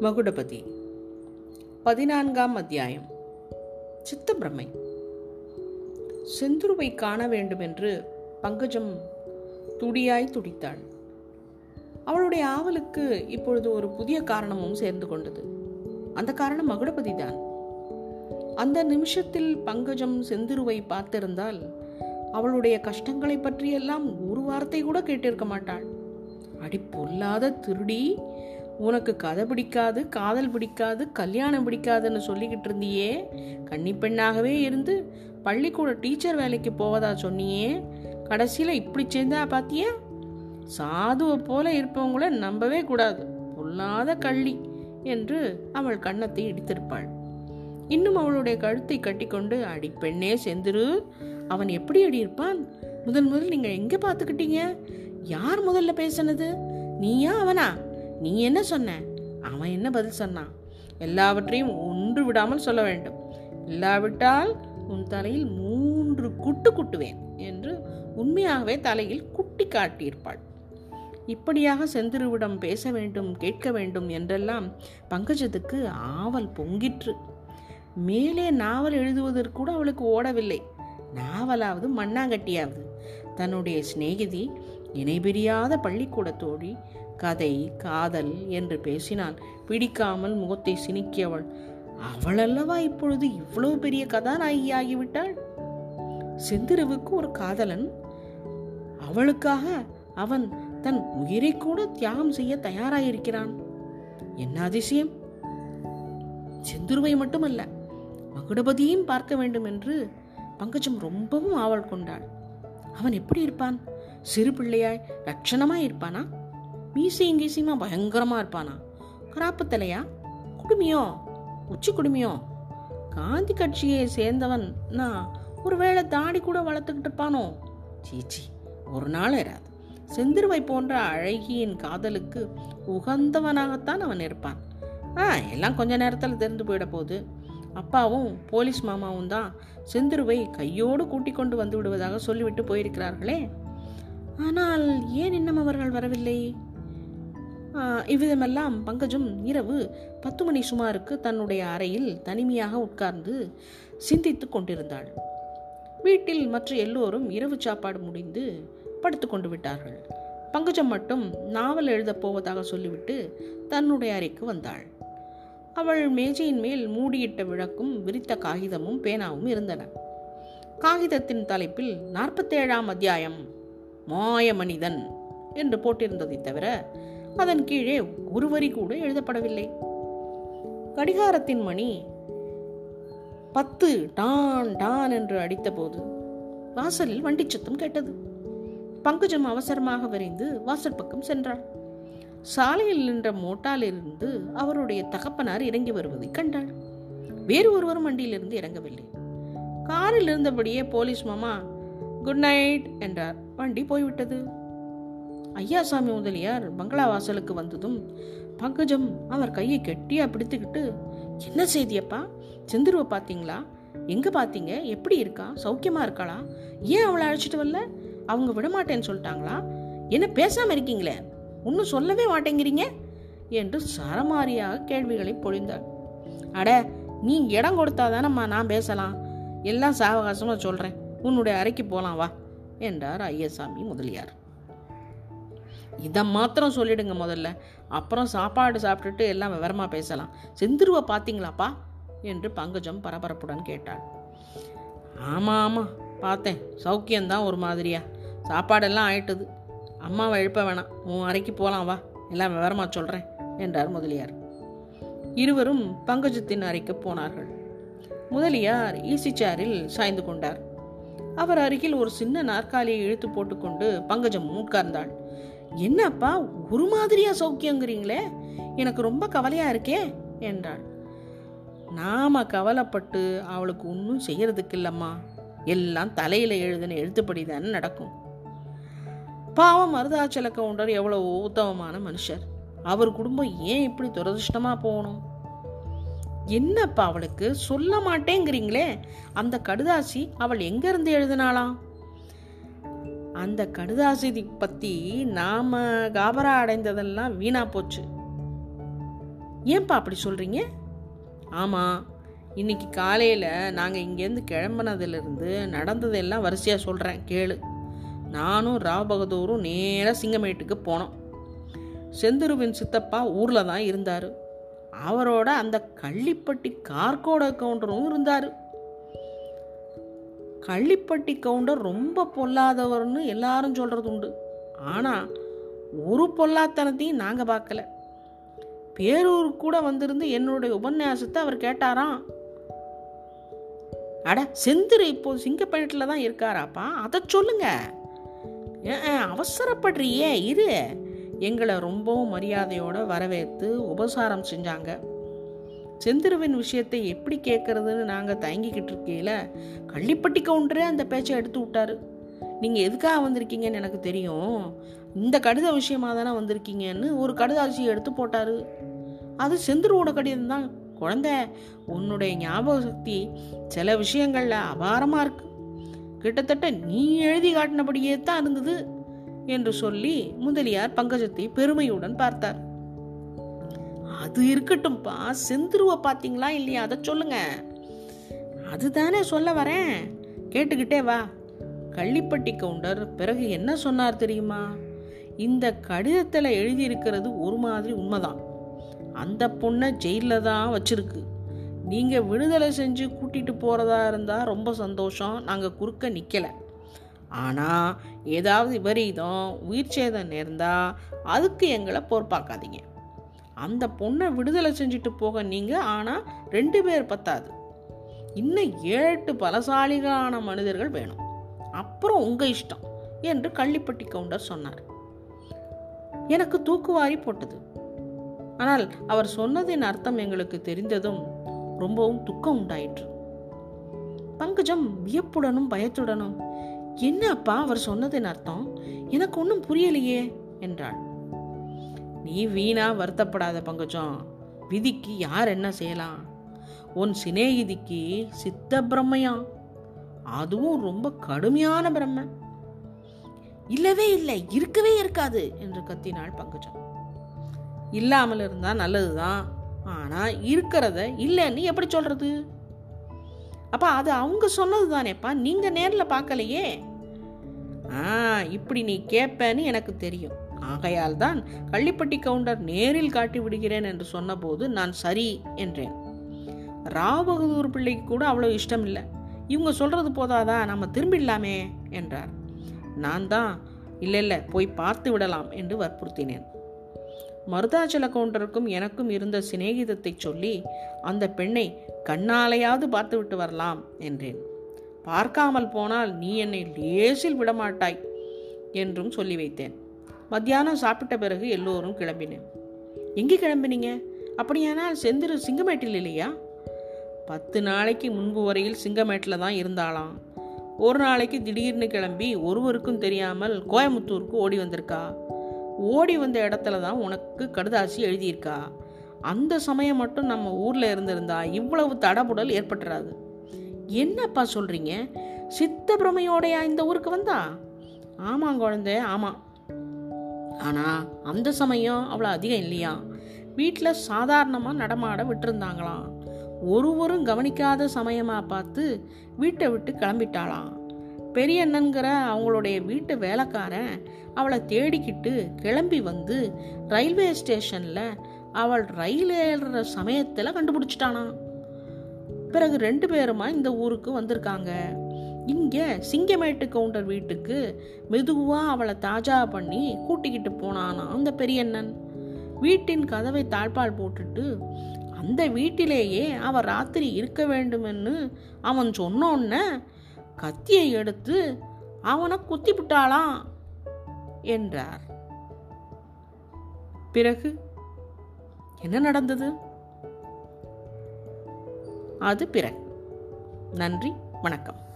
மகுடபதி. பதினான்காம் அத்தியாயம். சித்தப்பிரமை. செந்துருவை காண வேண்டும் என்று பங்கஜம் துடியாய் துடித்தாள். அவளுடைய ஆவலுக்கு இப்பொழுது ஒரு புதிய காரணமும் சேர்ந்து கொண்டது. அந்த காரணம் மகுடபதி தான். அந்த நிமிஷத்தில் பங்கஜம் செந்துருவை பார்த்திருந்தால் அவளுடைய கஷ்டங்களை பற்றியெல்லாம் ஒரு வார்த்தை கூட கேட்டிருக்க மாட்டாள். அடி பொல்லாத திருடி உனக்கு கதை பிடிக்காது காதல் பிடிக்காது கல்யாணம் பிடிக்காதுன்னு சொல்லிக்கிட்டு இருந்தியே? கன்னி பெண்ணாகவே இருந்து பள்ளிக்கூட டீச்சர் வேலைக்கு போவதா சொன்னியே? கடைசியில் இப்படி சேர்ந்தா பாத்தியா? சாதுவை போல இருப்பவங்கள நம்பவே கூடாது. பொல்லாத கள்ளி என்று அவள் கன்னத்தை இடித்திருப்பாள். இன்னும் அவளுடைய கழுத்தை கட்டிக்கொண்டு அடிப்பெண்ணே செந்திரு அவன் எப்படி அடி இருப்பான்? முதல் முதல் நீங்கள் எங்கே பார்த்துக்கிட்டீங்க யார் முதல்ல பேசினது? நீயா அவனா? நீ என்ன சொன்ன? அவன் என்ன பதில் சொன்னான்? எல்லாவற்றையும் ஒன்று விடாமல் சொல்ல வேண்டும். இல்லாவிட்டால் உன் தலையில் மூன்று குட்டு குட்டுவேன் என்று உண்மையாகவே தலையில் குட்டி காட்டியிருப்பாள். இப்படியாக செந்திருவிடம் பேச வேண்டும் கேட்க வேண்டும் என்றெல்லாம் பங்கஜத்துக்கு ஆவல் பொங்கிற்று. மேலே நாவல் எழுதுவதற்கு கூட அவளுக்கு ஓடவில்லை. நாவலாவது மண்ணாங்கட்டியாவது. தன்னுடைய சிநேகிதி இணைபிரியாத பள்ளிக்கூட தோழி கதை காதல் என்று பேசினால் பிடிக்காமல் முகத்தை சினிக்கியவள். அவளல்லவா இப்பொழுது இவ்வளவு பெரிய கதாநாயகி ஆகிவிட்டாள் செந்திரவுக்கு ஒரு காதலன். அவளுக்காக அவன் தன் உயிரை கூட தியாகம் செய்ய தயாராயிருக்கிறான். என்ன அதிசயம்? செந்துருவை மட்டுமல்ல மகுடபதியும் பார்க்க வேண்டும் என்று பங்கஜம் ரொம்பவும் ஆவல் கொண்டாள். அவன் எப்படி இருப்பான்? சிறு பிள்ளையாய் லட்சணமாய் இருப்பானா? மீசையும் கீசையுமா பயங்கரமாக இருப்பானா? கராப்பு தலையா குடுமியோ? உச்சி குடுமியோ? காந்தி கட்சியை சேர்ந்தவன் நான் ஒருவேளை தாடி கூட வளர்த்துக்கிட்டு இருப்பானோ? சீச்சி ஒரு நாள் இராது. செந்திருவை போன்ற அழகியின் காதலுக்கு உகந்தவனாகத்தான் அவன் இருப்பான். ஆ எல்லாம் கொஞ்ச நேரத்தில் தெரிந்து போயிட போகுது. அப்பாவும் போலீஸ் மாமாவும் தான் செந்திருவை கையோடு கூட்டிக் கொண்டு வந்து விடுவதாக சொல்லிவிட்டு போயிருக்கிறார்களே. ஆனால் ஏன் இன்னும் அவர்கள் வரவில்லை? இவ்விதமெல்லாம் பங்கஜம் இரவு பத்து மணி சுமாருக்கு தன்னுடைய அறையில் தனிமையாக உட்கார்ந்து சிந்தித்து கொண்டிருந்தாள். வீட்டில் மற்ற எல்லோரும் இரவு சாப்பாடு முடிந்து படுத்து கொண்டு விட்டார்கள். பங்கஜம் மட்டும் நாவல் எழுதப் போவதாக சொல்லிவிட்டு தன்னுடைய அறைக்கு வந்தாள். அவள் மேஜையின் மேல் மூடியிட்ட விளக்கும் விரித்த காகிதமும் பேனாவும் இருந்தன. காகிதத்தின் தலைப்பில் நாற்பத்தேழாம் அத்தியாயம் மாய மனிதன் என்று போட்டிருந்ததை தவிர அதன் கீழே ஒரு வரி கூட எழுதப்படவில்லை. கடிகாரத்தின் மணி பத்து டான் டான் என்று அடித்தபோது வாசலில் வண்டி சத்தம் கேட்டது. பங்குஜம் அவசரமாக விரைந்து வாசல் பக்கம் சென்றாள். சாலையில் நின்ற மோட்டாலிருந்து அவருடைய தகப்பனார் இறங்கி வருவதை கண்டாள். வேறு ஒருவரும் வண்டியிலிருந்து இறங்கவில்லை. காரில் இருந்தபடியே போலீஸ் மாமா குட் நைட் என்றார். வண்டி போய்விட்டது. ஐயாசாமி முதலியார் பங்களா வாசலுக்கு வந்ததும் பங்கஜம் அவர் கையை கெட்டியா பிடித்துக்கிட்டு என்ன செய்தியப்பா? செந்துருவ பார்த்தீங்களா? எங்க பார்த்தீங்க? எப்படி இருக்கா? சௌக்கியமா இருக்காளா? ஏன் அவளை அழைச்சிட்டு வரல? அவங்க விடமாட்டேன்னு சொல்லிட்டாங்களா? என்ன பேசாம இருக்கீங்களே? ஒன்றும் சொல்லவே மாட்டேங்கிறீங்க? என்று சரமாரியாக கேள்விகளை பொழிந்தாள். அட நீ இடம் கொடுத்தாதானம்மா நான் பேசலாம். எல்லாம் சாவகாசமாக சொல்கிறேன் உன்னுடைய அறைக்கு போகலாம் வா என்றார் ஐயசாமி முதலியார். இதை மாத்திரம் சொல்லிடுங்க முதல்ல. அப்புறம் சாப்பாடு சாப்பிட்டுட்டு எல்லாம் விவரமாக பேசலாம். செந்துருவை பார்த்தீங்களாப்பா என்று பங்கஜம் பரபரப்புடன் கேட்டாள். ஆமாம் ஆமாம் பார்த்தேன். சௌக்கியம்தான் ஒரு மாதிரியா. சாப்பாடெல்லாம் ஆயிட்டுது. அம்மாவை எழுப்ப வேணாம். உன் அறைக்கு போகலாம் வா. எல்லாம் விவரமாக சொல்கிறேன் என்றார் முதலியார். இருவரும் பங்கஜத்தின் அறைக்கு போனார்கள். முதலியார் ஈசி சேரில் சாய்ந்து கொண்டார். அவர் அருகில் ஒரு சின்ன நாற்காலியை இழுத்து போட்டுக்கொண்டு பங்கஜம் உட்கார்ந்தாள் என்னப்பா ஒரு மாதிரியா சௌக்கியங்கிறீங்களே? எனக்கு ரொம்ப கவலையா இருக்கே என்றாள். நாம கவலைப்பட்டு அவளுக்கு ஒன்றும் செய்யறதுக்கு இல்லம்மா எல்லாம் தலையில எழுதின எழுத்துப்படி தானே நடக்கும். பாவம் மருதாச்சல கவுண்டர் எவ்வளவு உத்தமமான மனுஷர். அவர் குடும்பம் ஏன் இப்படி துரதிருஷ்டமா போகணும்? என்னப்பா அவளுக்கு சொல்ல மாட்டேங்கிறீங்களே? அந்த கடுதாசி அவள் எங்க இருந்து எழுதினாளாம்? அந்த கடுதாசிதி பத்தி நாம காபரா அடைந்ததெல்லாம் வீணா போச்சு. ஏன்பா அப்படி சொல்கிறீங்க ஆமாம் இன்னைக்கு காலையில் நாங்கள் இங்கேருந்து கிளம்புனதுலேருந்து நடந்ததெல்லாம் வரிசையாக சொல்கிறேன் கேளு. நானும் ராவ் பகதூரும் நேராக சிங்கமேட்டுக்கு போனோம். செந்துருவின் சித்தப்பா ஊரில் தான் இருந்தார். அவரோட அந்த கள்ளிப்பட்டி கார்கோட கவுண்டரும் இருந்தார். கள்ளிப்பட்டி கவுண்டர் ரொம்ப பொல்லாதவர்னு எல்லாரும் சொல்கிறது உண்டு. ஆனால் ஒரு பொல்லாத்தனத்தையும் நாங்கள் பார்க்கல. பேரூருக்கு கூட வந்திருந்து என்னுடைய உபன்யாசத்தை அவர் கேட்டாராம். அட செந்திரு இப்போ சிங்கப்பேட்டில் தான் இருக்காராப்பா? அதை சொல்லுங்க. ஏன் அவசரப்படுறியே இரு. எங்களை ரொம்பவும் மரியாதையோடு வரவேற்று உபசாரம் செஞ்சாங்க. செந்திருவின் விஷயத்தை எப்படி கேட்கறதுன்னு நாங்கள் தயங்கிக்கிட்டு இருக்கையில் கள்ளிப்பட்டி கவுண்டரே அந்த பேச்சை எடுத்து விட்டாரு. நீங்கள் எதுக்காக வந்திருக்கீங்கன்னு எனக்கு தெரியும். இந்த கடித விஷயமா தானே வந்திருக்கீங்கன்னு ஒரு கடிதாட்சியை எடுத்து போட்டார். அது செந்திருவோட கடிதம் தான். குழந்த உன்னுடைய ஞாபக சக்தி சில விஷயங்களில் அபாரமாக இருக்கு. கிட்டத்தட்ட நீ எழுதி காட்டினபடியே தான் இருந்தது என்று சொல்லி முதலியார் பங்கஜத்தை பெருமையுடன் பார்த்தார். அது இருக்கட்டும்ப்பா செந்துருவ பார்த்தீங்களா இல்லையா? அதை சொல்லுங்க. அதுதானே சொல்ல வரேன். கேட்டுக்கிட்டே வா. கள்ளிப்பட்டி கவுண்டர் பிறகு என்ன சொன்னார் தெரியுமா? இந்த கடிதத்தில் எழுதியிருக்கிறது ஒரு மாதிரி உண்மைதான். அந்த பொண்ணை ஜெயிலில் தான் வச்சிருக்கு. நீங்கள் விடுதலை செஞ்சு கூட்டிகிட்டு போகிறதா இருந்தால் ரொம்ப சந்தோஷம். நாங்கள் குறுக்க நிற்கலை ஆனால் ஏதாவது விபரீதம் உயிர் சேதம் நேர்ந்தால் அதுக்கு எங்களை பொறுப்பாக்காதீங்க அந்த பொண்ணை விடுதலை செஞ்சுட்டு போக நீங்கள் ஆனால் ரெண்டு பேர் பத்தாது. இன்னும் ஏழு பலசாலிகளான மனிதர்கள் வேணும். அப்புறம் உங்கள் இஷ்டம் என்று கள்ளிப்பட்டி கவுண்டர் சொன்னார். எனக்கு தூக்குவாரி போட்டது. ஆனால் அவர் சொன்னதின் அர்த்தம் எங்களுக்கு தெரிந்ததும் ரொம்பவும் துக்கம் உண்டாயிற்று. பங்கஜம் வியப்புடனும் பயத்துடனும் என்ன அப்பா அவர் சொன்னதின் அர்த்தம்? எனக்கு ஒன்றும் புரியலையே என்றாள். நீ வீணா வருத்தப்படாத பங்கஜம். விதிக்கு யார் என்ன செய்யலாம்? உன் சிநேகிதிக்கு சித்த பிரம்மையாம் அதுவும் ரொம்ப கடுமையான பிரம்ம இல்லவே இல்லை இருக்கவே இருக்காது என்று கத்தினாள் பங்கஜம். இல்லாமல் இருந்தா நல்லதுதான் ஆனா இருக்கிறத இல்லைன்னு எப்படி சொல்றது? அப்ப அது அவங்க சொன்னது தானேப்பா நீங்க நேர்ல பார்க்கலையே? ஆ இப்படி நீ கேட்பேன்னு எனக்கு தெரியும். ஆகையால் தான் கள்ளிப்பட்டி கவுண்டர் நேரில் காட்டி விடுகிறேன் என்று சொன்னபோது நான் சரி என்றேன். ராவபகதூர் பிள்ளைக்கு கூட அவ்வளோ இஷ்டம் இல்லை இவங்க சொல்றது போதாதா? நம்ம திரும்பிடலாமே என்றார். நான் தான் இல்லை இல்லை போய் பார்த்து விடலாம் என்று வற்புறுத்தினேன். மருதாச்சல கவுண்டருக்கும் எனக்கும் இருந்த சிநேகிதத்தை சொல்லி அந்த பெண்ணை கண்ணாலையாவது பார்த்து விட்டு வரலாம் என்றேன். பார்க்காமல் போனால் நீ என்னை லேசில் விடமாட்டாய் என்றும் சொல்லி வைத்தேன். மத்தியானம் சாப்பிட்ட பிறகு எல்லோரும் கிளம்பினேன் எங்கே கிளம்பினீங்க? அப்படியானால் செந்திரு சிங்கமேட்டில் இல்லையா? பத்து நாளைக்கு முன்பு வரையில் சிங்கமேட்டில் தான் இருந்தாளாம். ஒரு நாளைக்கு திடீர்னு கிளம்பி ஒருவருக்கும் தெரியாமல் கோயமுத்தூருக்கு ஓடி வந்திருக்கா. ஓடி வந்த இடத்துல தான் உனக்கு கடுதாசி எழுதியிருக்கா. அந்த சமயம் மட்டும் நம்ம ஊரில் இருந்திருந்தா இவ்வளவு தடபுடல் ஏற்பட்டுறாது. என்னப்பா சொல்கிறீங்க சித்த பிரமையோடையா இந்த ஊருக்கு வந்தா? ஆமாம் குழந்தை ஆமாம். ஆனால் அந்த சமயம் அவ்வளோ அதிகம் இல்லையா? வீட்டில் சாதாரணமாக நடமாட விட்டுருந்தாங்களாம். ஒருவரும் கவனிக்காத சமயமாக பார்த்து வீட்டை விட்டு கிளம்பிட்டாளாம். பெரியண்ணன்கிற அவங்களுடைய வீட்டு வேலைக்காரன் அவளை தேடிக்கிட்டு கிளம்பி வந்து ரயில்வே ஸ்டேஷனில் அவள் ரயில் ஏறுற சமயத்தில் கண்டுபிடிச்சிட்டானா பிறகு ரெண்டு பேருமா இந்த ஊருக்கு வந்திருக்காங்க? இங்கே சிங்கமேட்டு கவுண்டர் வீட்டுக்கு மெதுவாக அவளை தாஜா பண்ணி கூட்டிக்கிட்டு போனானா அந்த பெரியண்ணன். வீட்டின் கதவை தாழ்பால் போட்டுட்டு அந்த வீட்டிலேயே அவள் ராத்திரி இருக்க வேண்டுமென்னு அவன் சொன்னோன்ன கத்தியை எடுத்து அவனை குத்தி விட்டாளாம் என்றார். பிறகு என்ன நடந்தது? அது பிறகு. நன்றி வணக்கம்.